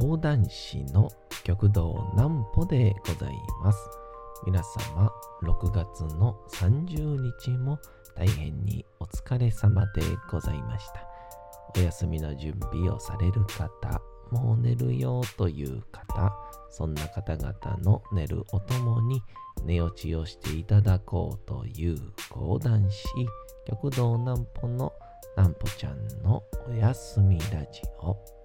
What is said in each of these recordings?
講談師の極道南歩でございます。皆様、6月の30日も大変にお疲れ様でございました。お休みの準備をされる方、もう寝るよという方、そんな方々の寝るおともに寝落ちをしていただこうという講談師、極道南歩の南歩ちゃんのおやすみラジオ。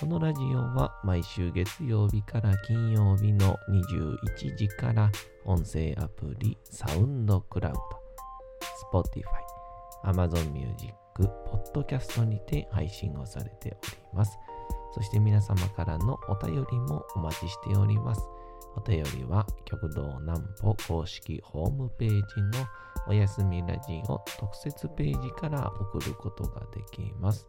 このラジオは毎週月曜日から金曜日の21時から音声アプリサウンドクラウド、Spotify、Amazon Music、Podcast にて配信をされております。そして皆様からのお便りもお待ちしております。お便りは極道南歩公式ホームページのおやすみラジオ特設ページから送ることができます。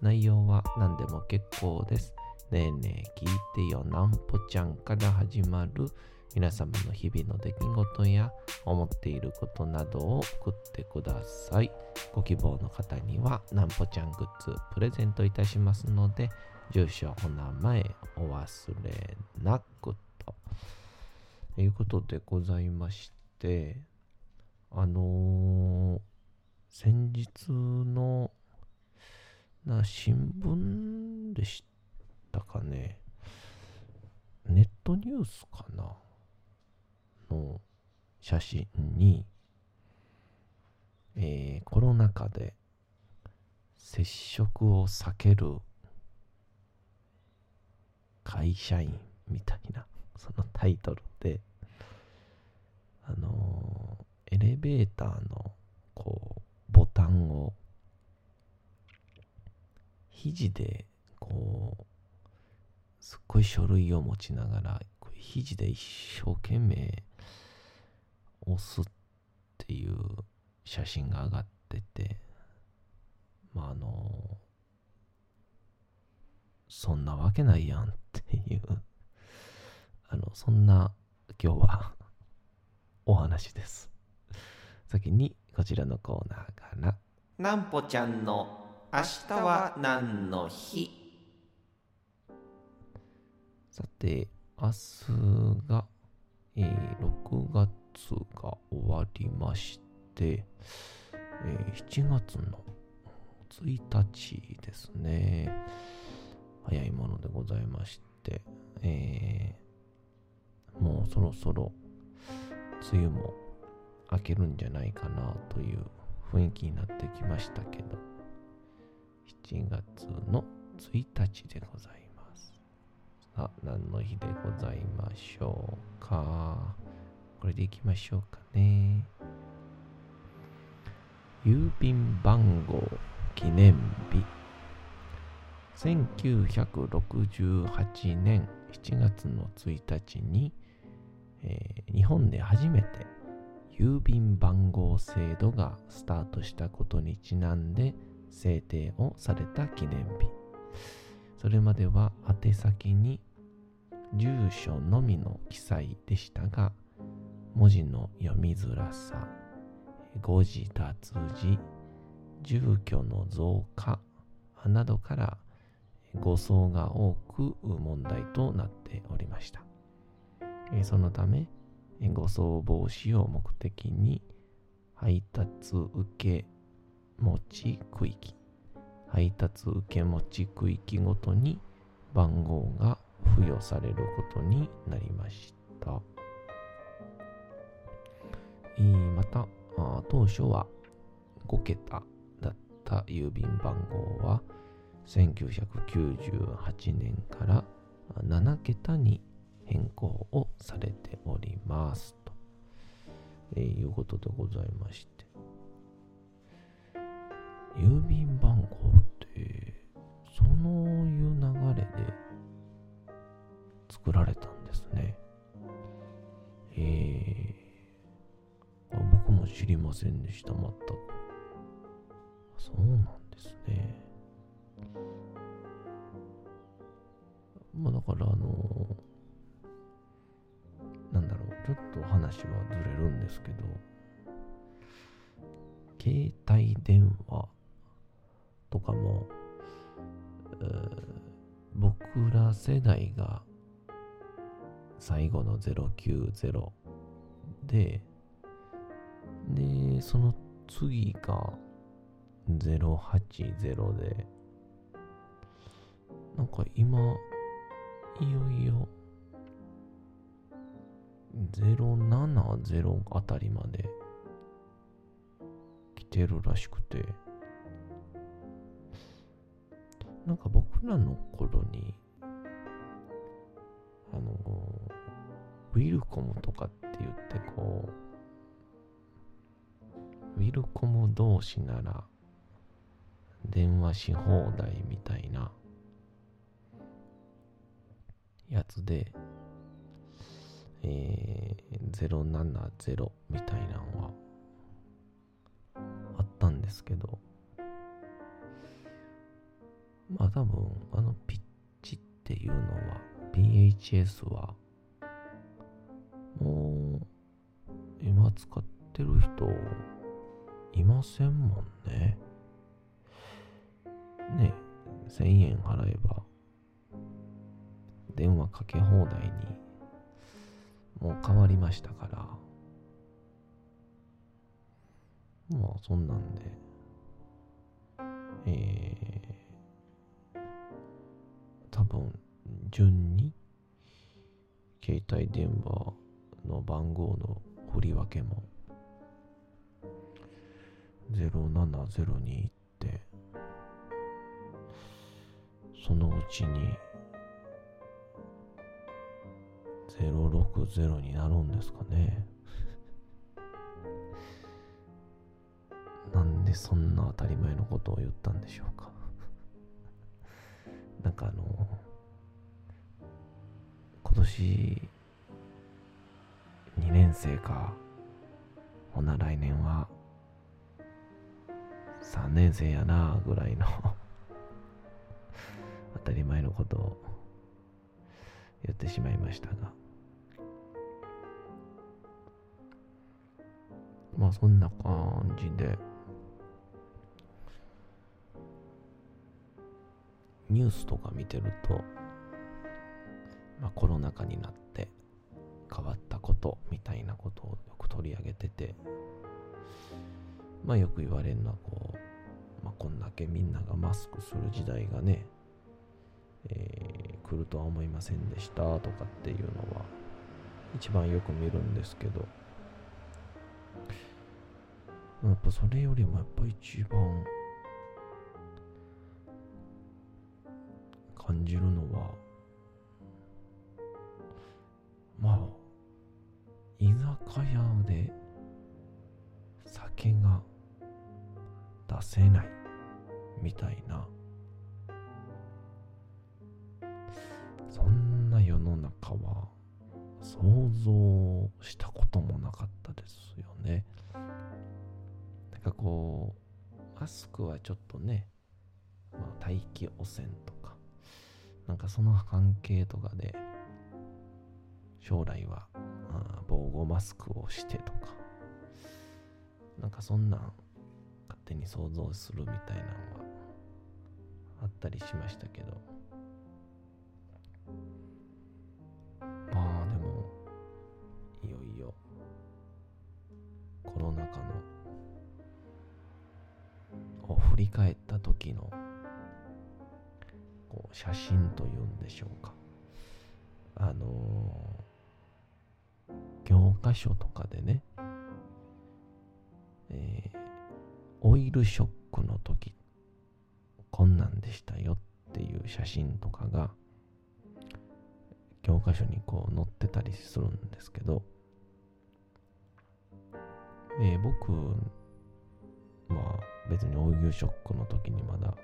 内容は何でも結構です。ねえねえ聞いてよなんぽちゃんから始まる皆様の日々の出来事や思っていることなどを送ってください。ご希望の方にはなんぽちゃんグッズプレゼントいたしますので、住所、お名前お忘れなくということでございまして、あのー、先日のな新聞でしたかね。ネットニュースかな？の写真に、えー、コロナ禍で接触を避ける会社員みたいな、そのタイトルで、あのー、エレベーターの、こう、ボタンを肘でこうすっごい書類を持ちながら肘で一生懸命押すっていう写真が上がっててまああのそんなわけないやんっていうあのそんな今日は お話です先にこちらのコーナーからなんぽちゃんの明日は何の日？さて、明日が、えー、6月が終わりまして、えー、7月の1日ですね。早いものでございまして、えー、もうそろそろ梅雨も明けるんじゃないかなという雰囲気になってきましたけど、7月の1日でございます。さあ、何の日でございましょうか。これでいきましょうかね。郵便番号記念日。1968年7月の1日に、えー、日本で初めて郵便番号制度がスタートしたことにちなんで制定をされた記念日。それまでは宛先に住所のみの記載でしたが、文字の読みづらさ、誤字脱字、住居の増加などから誤送が多く問題となっておりました。えそのため、誤送防止を目的に配達受け持ち区域配達受け持ち区域ごとに番号が付与されることになりました。えー、また当初は5桁だった郵便番号は1998年から7桁に変更をされておりますと、えー、いうことでございまして。郵便番号ってそういう流れで作られたんですね。えー、僕も知りませんでした全く。そうなんですね。まあだからあのなんだろうちょっと話はずれるんですけど携帯電話とかも、僕ら世代が最後の090で、で、その次が080で、なんか今、いよいよ070あたりまで来てるらしくて、なんか僕らの頃に、あの、ウィルコムとかって言ってこう、ウィルコム同士なら電話し放題みたいなやつで、えー、070みたいなのはあったんですけど、まあ多分あのピッチっていうのは PHS はもう今使ってる人いませんもんね。ね1000円払えば電話かけ放題にもう変わりましたから。まあそんなんで。えー、多分順に携帯電話の番号の振り分けも070に行ってそのうちに060になるんですかね。なんでそんな当たり前のことを言ったんでしょうか。なんかあの今年2年生か。ほな来年は3年生やなぐらいの 当たり前のことを言ってしまいましたが。まあそんな感じで。ニュースとか見てると、まあ、コロナ禍になって変わったことみたいなことをよく取り上げててまあよく言われるのはこう、まあ、こんだけみんながマスクする時代がね、えー、来るとは思いませんでしたとかっていうのは一番よく見るんですけど。やっぱそれよりもやっぱ一番感じるのはまあ居酒屋で酒が出せないみたいなそんな世の中は想像したこともなかったです。マスクはちょっとね、まあ、大気汚染とかなんかその関係とかで将来は防護マスクをしてとかなんかそんなん勝手に想像するみたいなのはあったりしましたけど写真というんでしょうか。あの、教科書とかでね、えー、オイルショックの時こんなんでしたよっていう写真とかが教科書にこう載ってたりするんですけど、えー、僕まあ別にオイルショックの時にまだ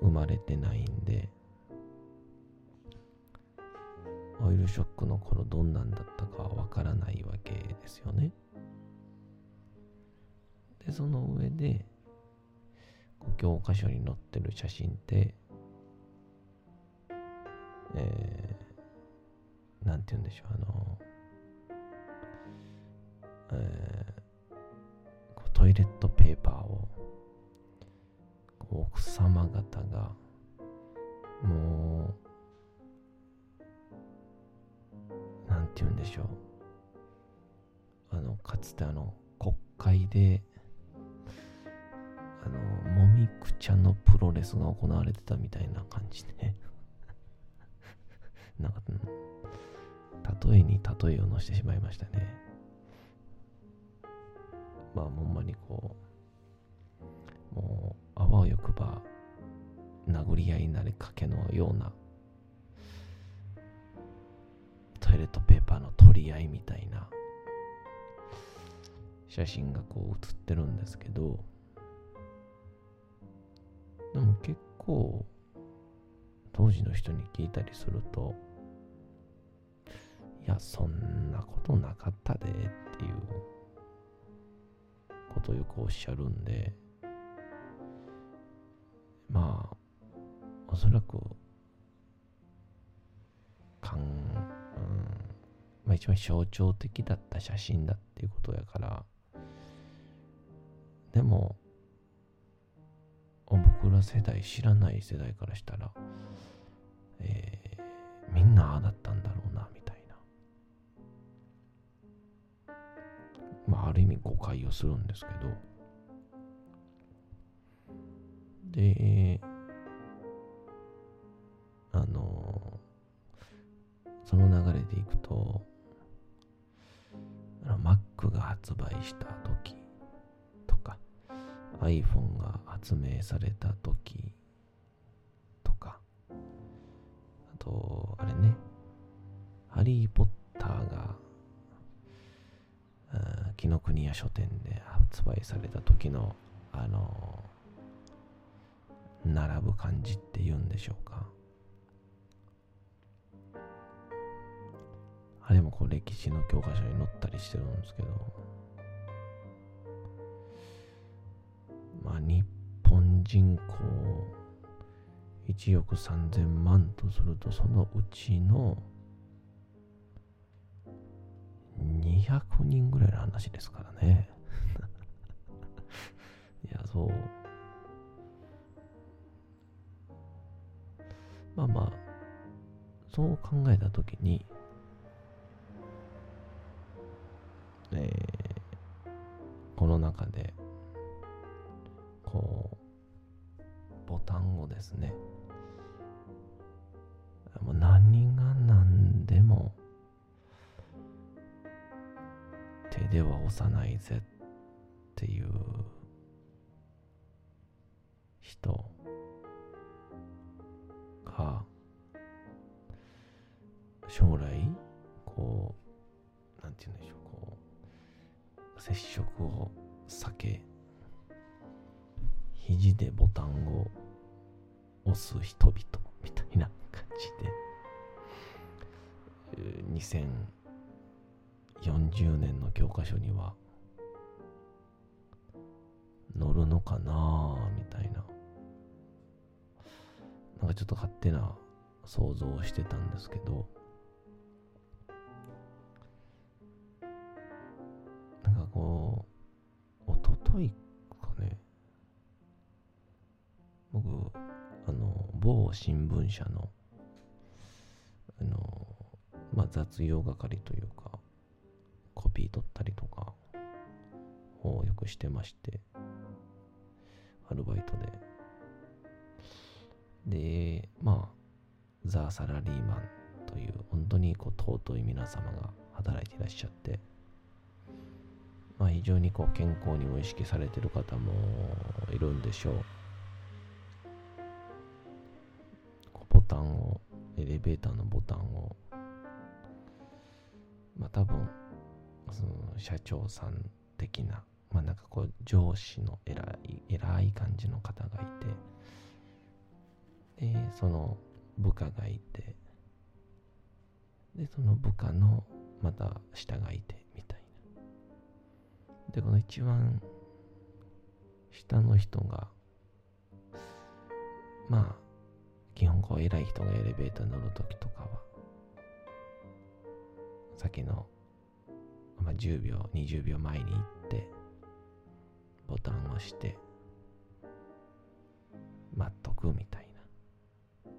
生まれてないんで、オイルショックの頃どんなんだったかはわからないわけですよね。で、その上で、教科書に載ってる写真って、えー、なんて言うんでしょう、あの、えー、トイレットペーパーを奥様方がもう、なんて言うんでしょう。あの、かつてあの、国会で、あの、もみくちゃのプロレスが行われてたみたいな感じで なんか、例えに例えを乗せてしまいましたね。まあ、ほんまにこう、もう、あわよくば、殴り合いになりかけのような、トイレットペーパーの取り合いみたいな、写真がこう写ってるんですけど、でも結構、当時の人に聞いたりすると、いや、そんなことなかったでっていうことをよくおっしゃるんで、まあ、おそらく、かん、うん、まあ一番象徴的だった写真だっていうことやから、でも、僕ら世代、知らない世代からしたら、えー、みんなああだったんだろうな、みたいな。まあ、ある意味誤解をするんですけど、で、あの、その流れでいくと、Mac が発売した時とか、iPhone が発明された時とか、あと、あれね、ハリー・ポッターが、紀ノ国屋書店で発売された時の、あの、並ぶ感じって言うんでしょうか。あれもこう歴史の教科書に載ったりしてるんですけど、まあ日本人口1億3000万とするとそのうちの200人ぐらいの話ですからね。まあまあ、そう考えたときに、えー、この中で、こう、ボタンをですね、もう何が何でも、手では押さないぜ2040年の教科書には載るのかなみたいな。なんかちょっと勝手な想像をしてたんですけど、なんかこう、おとといかね、僕、あの、某新聞社の、あの、まあ、雑用係というか、コピー取ったりとかをよくしてまして、アルバイトで。で、まあ、ザ・サラリーマンという本当にこう尊い皆様が働いていらっしゃって、まあ、非常にこう健康にも意識されている方もいるんでしょう。ボタンを、エレベーターのボタンを、まあ多分、その社長さん的な、まあなんかこう上司の偉い、偉い感じの方がいて、で、その部下がいて、で、その部下のまた下がいて、みたいな。で、この一番下の人が、まあ、基本こう偉い人がエレベーター乗るときとかは、先の、まあ、10秒、20秒前に行って、ボタンを押して、待っとくみたいな。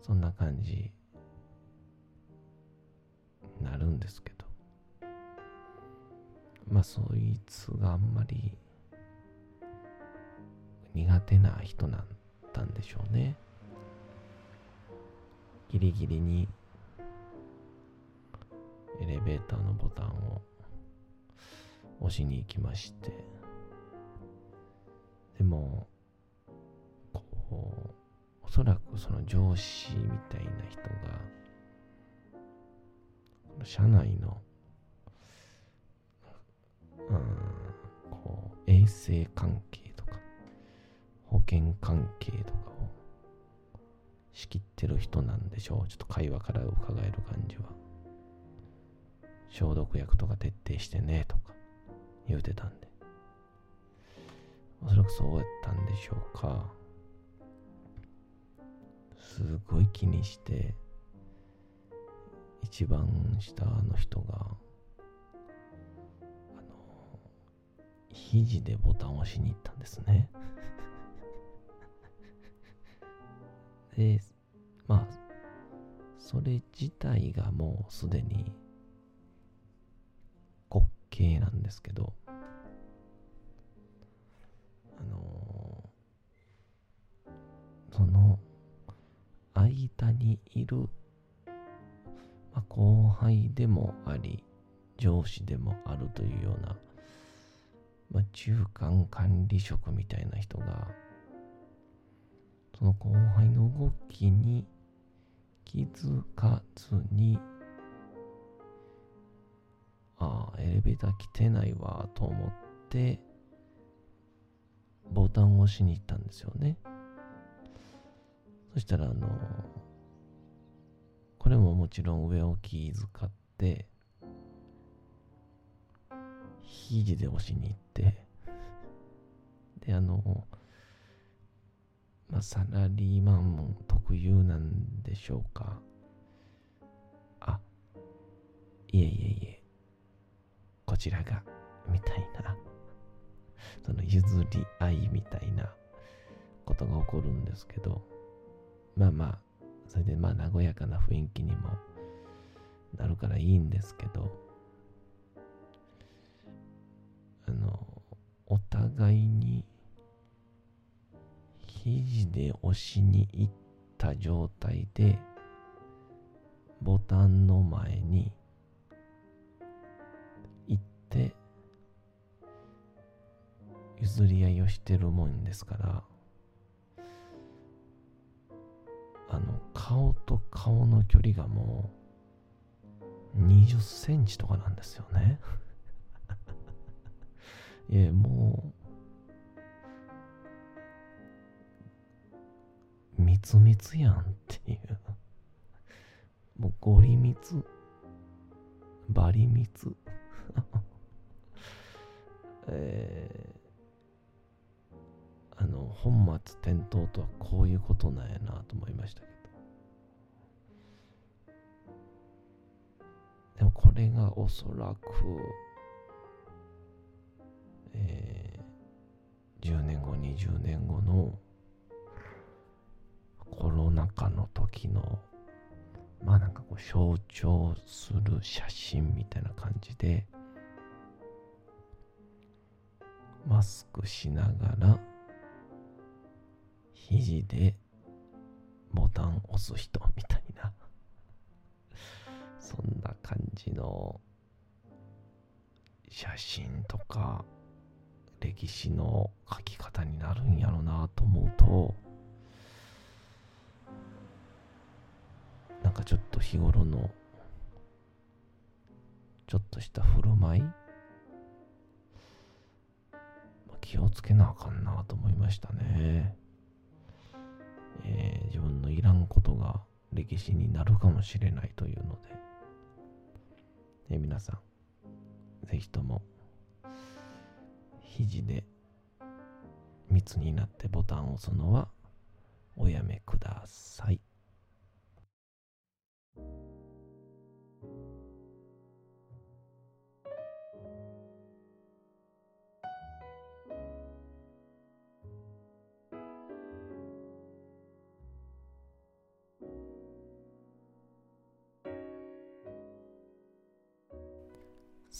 そんな感じなるんですけどまあそいつがあんまり苦手な人だったんでしょうねギリギリにエレベーターのボタンを押しに行きまして。でもこうおそらくその上司みたいな人が社内のうんこう衛生関係とか保険関係とかを仕切ってる人なんでしょう。ちょっと会話から伺える感じは。消毒薬とか徹底してねとか言うてたんで。おそらくそうやったんでしょうか。すごい気にして一番下の人があの肘でボタンを押しに行ったんですね。でまあそれ自体がもうすでに滑稽なんですけどあのその間にいる、まあ、後輩でもあり上司でもあるというような、まあ、中間管理職みたいな人がその後輩の動きに気づかずにああエレベーター来てないわと思ってボタンを押しに行ったんですよね。そしたらあのこれももちろん上を気遣って肘で押しに行ってであのまあサラリーマン特有なんでしょうか。あいえいえいえ。ちらがみたいなその譲り合いみたいなことが起こるんですけどまあまあそれでまあ和やかな雰囲気にもなるからいいんですけどあのお互いに肘で押しに行った状態でボタンの前にって譲り合いをしてるもんですからあの顔と顔の距離がもう20センチとかなんですよね。いやもうみつみつやんっていう。もうゴリみつバリみつ えー、あの本末転倒とはこういうことなんやなと思いましたけど。でもこれがおそらく、えー、10年後20年後のコロナ禍の時のまあなんかこう象徴する写真みたいな感じでマスクしながら肘でボタン押す人みたいな。そんな感じの写真とか歴史の書き方になるんやろなと思うとなんかちょっと日頃のちょっとした振る舞い気をつけなあかんなと思いましたね。えー、自分のいらんことが歴史になるかもしれないというので、えー、皆さん、ぜひとも、肘で密になってボタンを押すのはおやめください。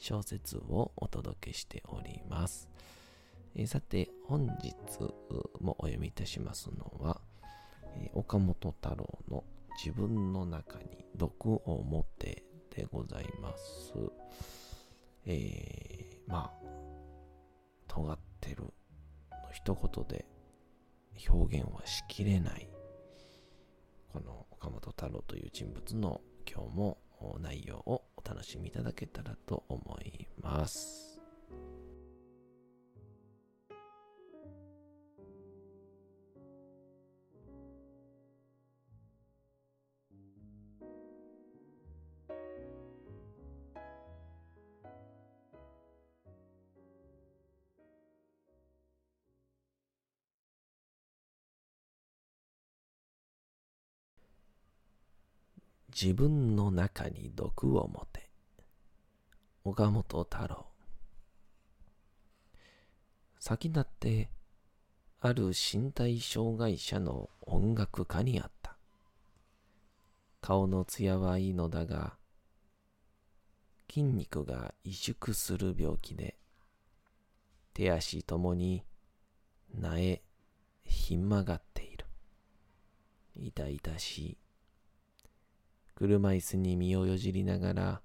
小説をお届けしております。えー、さて、本日もお読みいたしますのは、えー、岡本太郎の自分の中に毒を持ってでございます。えー、まあ、尖ってるの一言で表現はしきれない、この岡本太郎という人物の今日も内容をお楽しみいただけたらと思います。自分の中に毒を持て。岡本太郎。先立って、ある身体障害者の音楽家にあった。顔の艶はいいのだが、筋肉が萎縮する病気で、手足ともに苗、ひん曲がっている。痛々しい。車椅子に身をよじりながら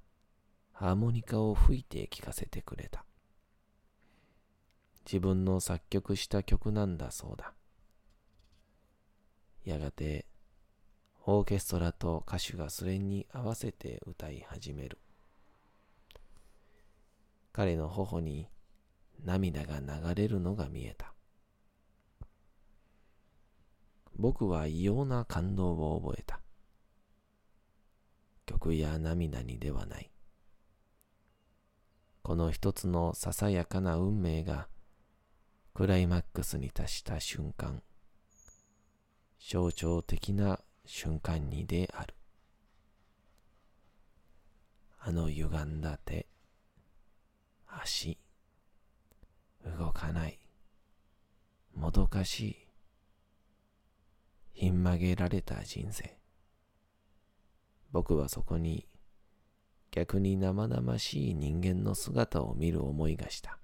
ハーモニカを吹いて聴かせてくれた。自分の作曲した曲なんだそうだ。やがてオーケストラと歌手がそれに合わせて歌い始める。彼の頬に涙が流れるのが見えた。僕は異様な感動を覚えた。曲や涙にではない。この一つのささやかな運命がクライマックスに達した瞬間、象徴的な瞬間にである。あの歪んだ手、足、動かない、もどかしい、ひん曲げられた人生。僕はそこに逆に生々しい人間の姿を見る思いがした。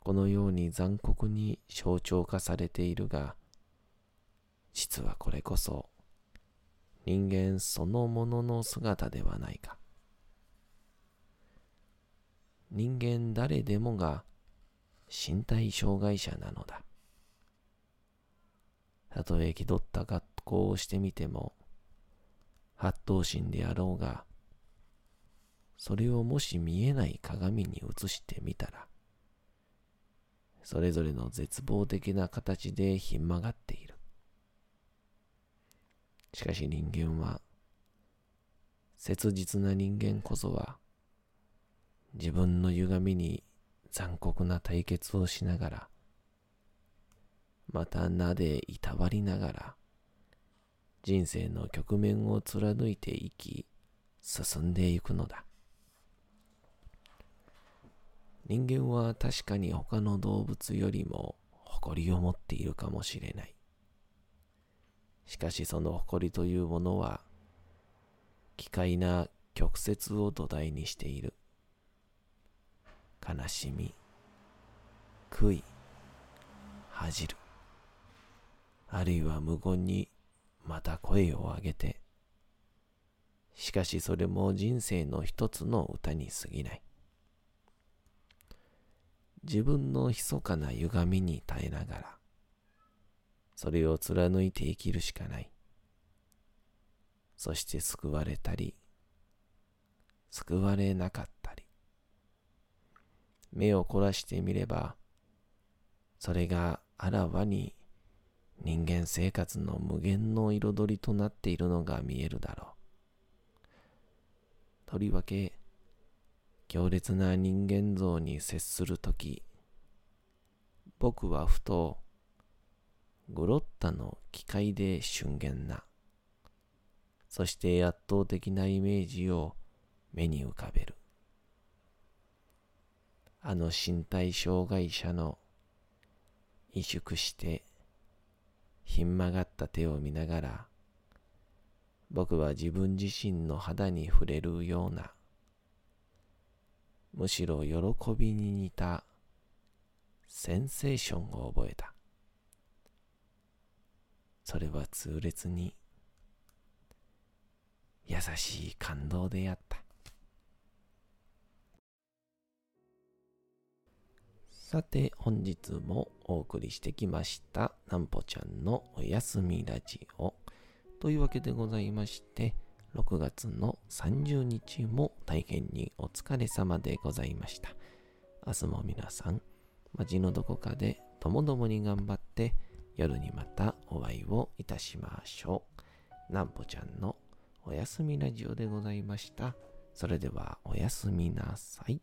このように残酷に象徴化されているが、実はこれこそ人間そのものの姿ではないか。人間誰でもが身体障害者なのだ。たとえ気取った学校をしてみても、八頭身であろうが、それをもし見えない鏡に映してみたら、それぞれの絶望的な形でひん曲がっている。しかし人間は、切実な人間こそは、自分の歪みに残酷な対決をしながら、また名でいたわりながら、人生の局面を貫いていき、進んでいくのだ。人間は確かに他の動物よりも誇りを持っているかもしれない。しかしその誇りというものは、奇怪な曲折を土台にしている。悲しみ、悔い、恥じる。あるいは無言にまた声を上げて、しかしそれも人生の一つの歌に過ぎない。自分の密かな歪みに耐えながら、それを貫いて生きるしかない。そして救われたり、救われなかったり、目を凝らしてみれば、それがあらわに人間生活の無限の彩りとなっているのが見えるだろう。とりわけ、強烈な人間像に接するとき、僕はふと、グロッタの機械で瞬間な、そして圧倒的なイメージを目に浮かべる。あの身体障害者の萎縮してひん曲がった手を見ながら僕は自分自身の肌に触れるようなむしろ喜びに似たセンセーションを覚えた。それは痛烈に優しい感動であった。さて本日もお送りしてきましたなんぽちゃんのおやすみラジオ。というわけでございまして6月の30日も大変にお疲れ様でございました。明日も皆さん街のどこかでともどもに頑張って夜にまたお会いをいたしましょう。なんぽちゃんのおやすみラジオでございました。それではおやすみなさい。